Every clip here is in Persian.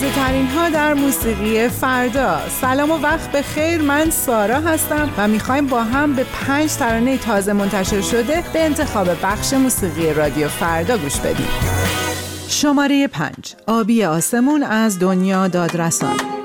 تازه ترین ها در موسیقی فردا. سلام و وقت به خیر. من سارا هستم و می‌خوایم با هم به پنج ترانه تازه منتشر شده به انتخاب بخش موسیقی رادیو فردا گوش بدیم. شماره پنج. آبی آسمون از دنیا دادرسان.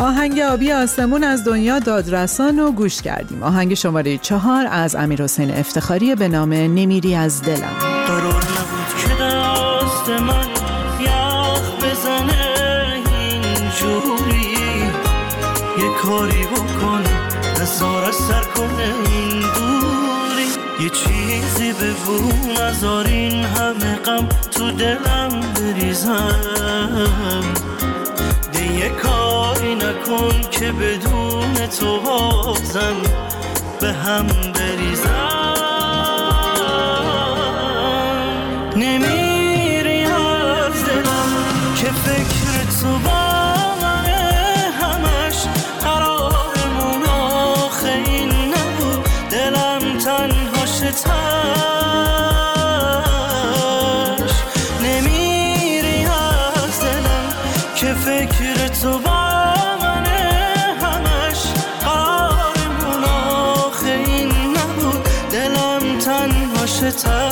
آهنگ آبی آسمون از دنیا دادرسان و گوش کردیم. آهنگ شماره چهار از امیر حسین افتخاری به نام نمیری از دلم. قرار نبود که دست من یخ بزنه اینجوری یه کاری بکن نزار سر کنه این دوری. یه چیزی بگو نزار این همه غم تو دلم بریزم. یه کاری نکن که بدون تو حافظم به هم بریزم. time.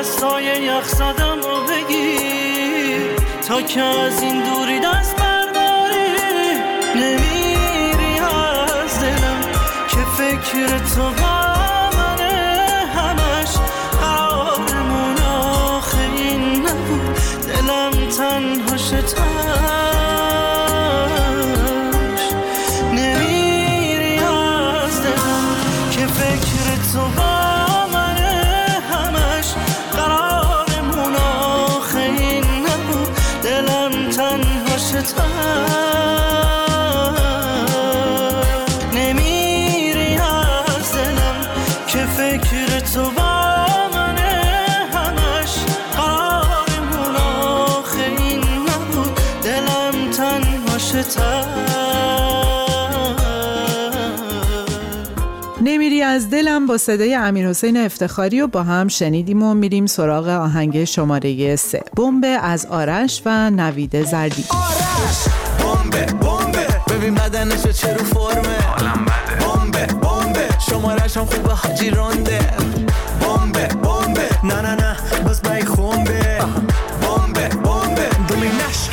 دستای یخ زدم و بگیر تا که از این دوری دست برداری. نمیری از دلم که فکر تو so far. از دلم با صدای امیر حسین افتخاری و با هم شنیدیم و میریم سراغ آهنگ شماره سه. بمب از آرش و نوید زردی. آرش! بمبه بمبه ببین بدنش چه رو فرمه. حالم بده. بمبه بمبه شمارش هم خوبه حاجی رونده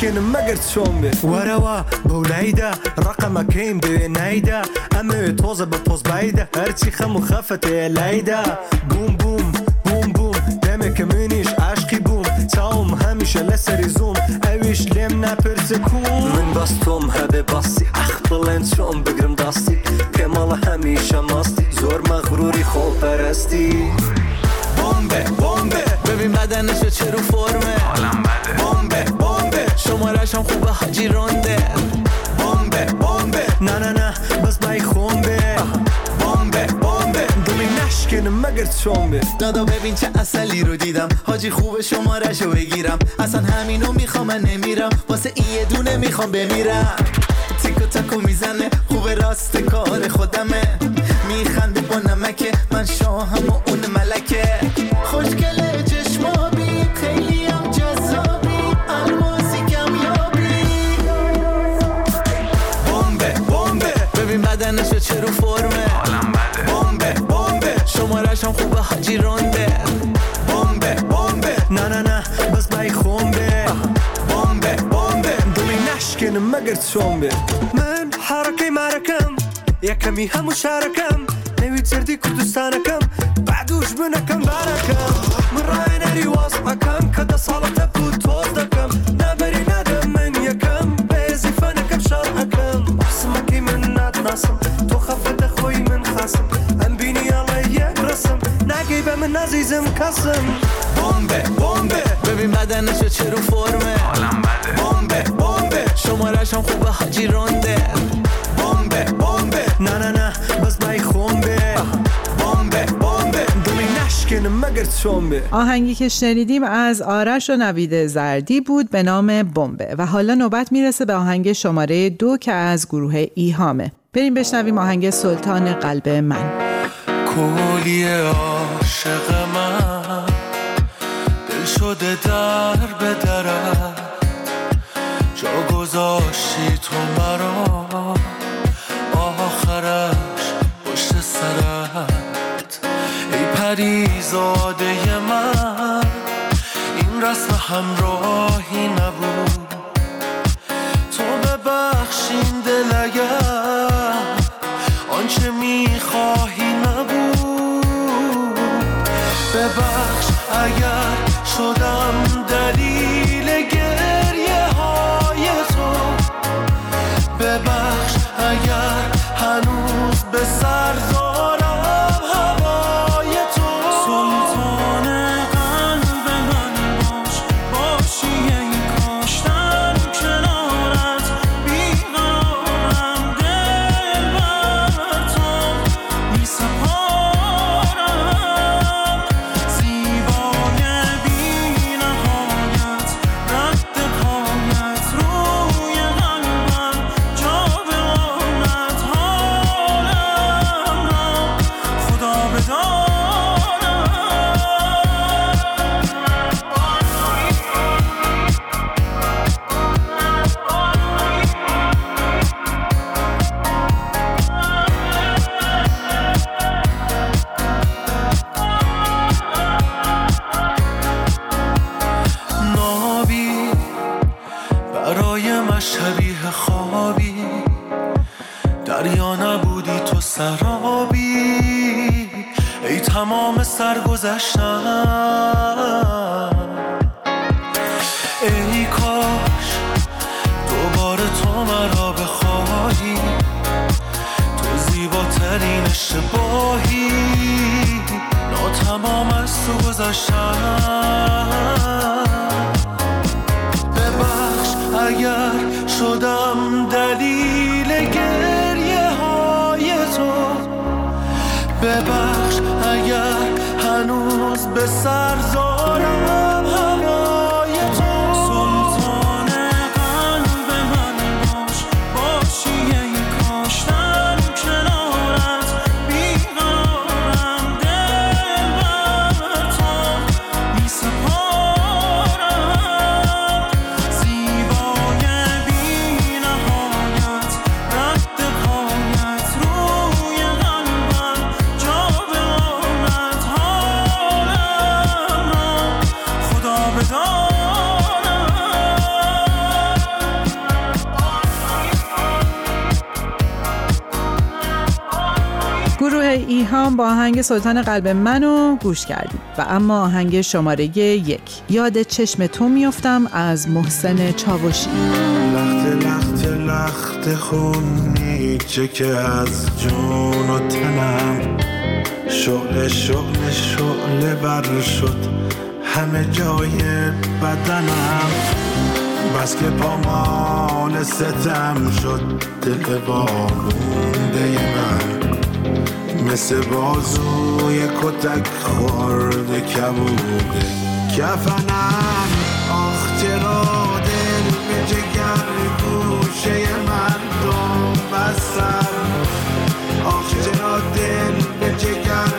نشکن مگر چومبه وروا بولایده رقم کیم به نیده امه توزه به پوز بایده هرچی خم و خفت لیده. بوم بوم بوم بوم دمه که منیش عشقی بوم. تاوم همیشه لسری زوم. اویش لم نپرس کون. من باستم هبه باسی اخ بلند شم بگرم داستی. که مال همیشه ماستی. زور مغروری خوب پرستی. بمبه بمبه. ببین بدنش چه رو فرمه. حالم بده. بمبه بمبه. شمارش هم خوبه حاجی رونده بمبه بمبه. نه نه نه بس بای خونبه بمبه بمبه. دلی نشکن مگر چومبه دادا ببین چه اصلی رو دیدم. حاجی خوب شمارش رو بگیرم. اصلا همینو می‌خوام من نمیرم. واسه این یه دونه می‌خوام بمیرم. تیکو تاکو می‌زنه خوب راست کار خودمه. میخنده با نمکه من شاهم و اون چۆم بێت من حڕەکەی مارەکەم یەکەمی هەموو شارەکەم نەوی جردی کوردستانەکەم بعدوش بنەکەم بارەکەم. مگر چومبه آهنگی که شنیدیم از آرش و نوید زردی بود به نام بمبه و حالا نوبت می‌رسه به آهنگ شماره دو که از گروه ایهامه. بریم بشنویم آهنگ سلطان قلب من. کلی عاشق من دل شده در به درت جا گذاشتی تو مرا پریزاده من. این رسم همراهی نبود. تو ببخشین دل آنچه می‌خواهی نبود. ببخش اگر شدم دلیل گریه های تو. ببخش اگر هنوز به سر دریا نبودی تو سرابی. ای تمام سرگذشتم. ای کاش دوباره تو مرا بخواهی. تو زیباترین اشتباهی ناتمام از تو گذشتم. ببخش اگر شدم دلیل هنوز به سر ایهام با آهنگ سلطان قلب منو گوش کردیم. و اما آهنگ شماره یک. یاد چشم تو میافتم از محسن چاوشی. لخت لخت لخت خونی چه که از جون و تنم. شعله شعله شعله بر شد همه جای بدنم. بس که پامال ستم شد دل وامونده من. مثل بازوی کتک خورده کبوده. کفنم آخ چرا دل به جگر گوشه مردم بستم آخ چرا دل به جگر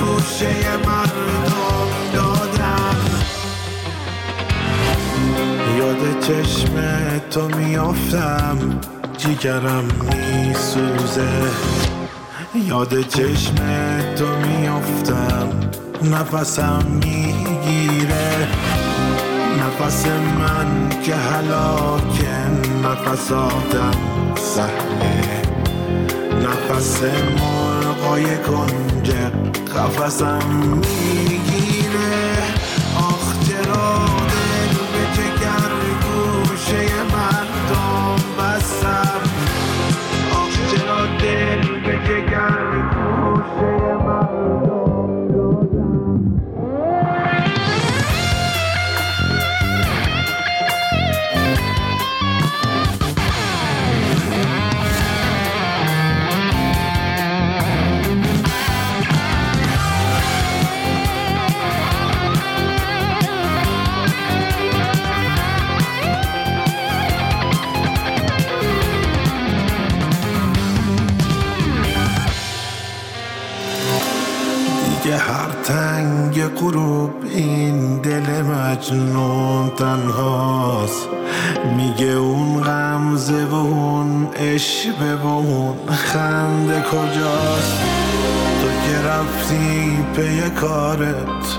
گوشه مردم دادم یاد چشم تو میافتم جیگرم میسوزه. یاد چشم تو میافتم. نفسم می‌گیره. نفس من که هلاکه. نفس آدم سهله نفس مرغای کنج قفسم می‌گیره. هر تنگ غروب این دل مجنون تنهاست. میگه اون غمزه و اون اشبه و اون خنده کجاست؟ تو که رفتی پی کارت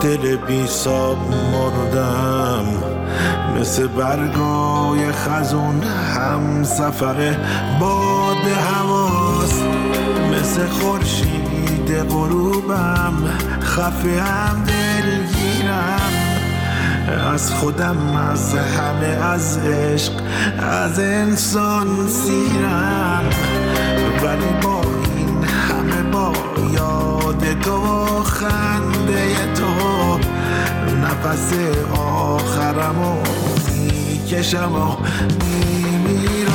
دل بی ساب مردم. مثل برگای خزون هم سفر باد هواست. مثل خورشید غروبم خفه هم دلگیرم. از خودم از همه از عشق از انسان سیرم. ولی با این همه با یاد تو و خنده تو نفس آخرم و می‌کشم و میمیرم.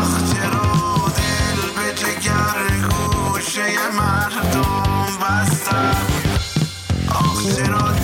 آخ چرا دل به جگر گوشه مردم آخ چرا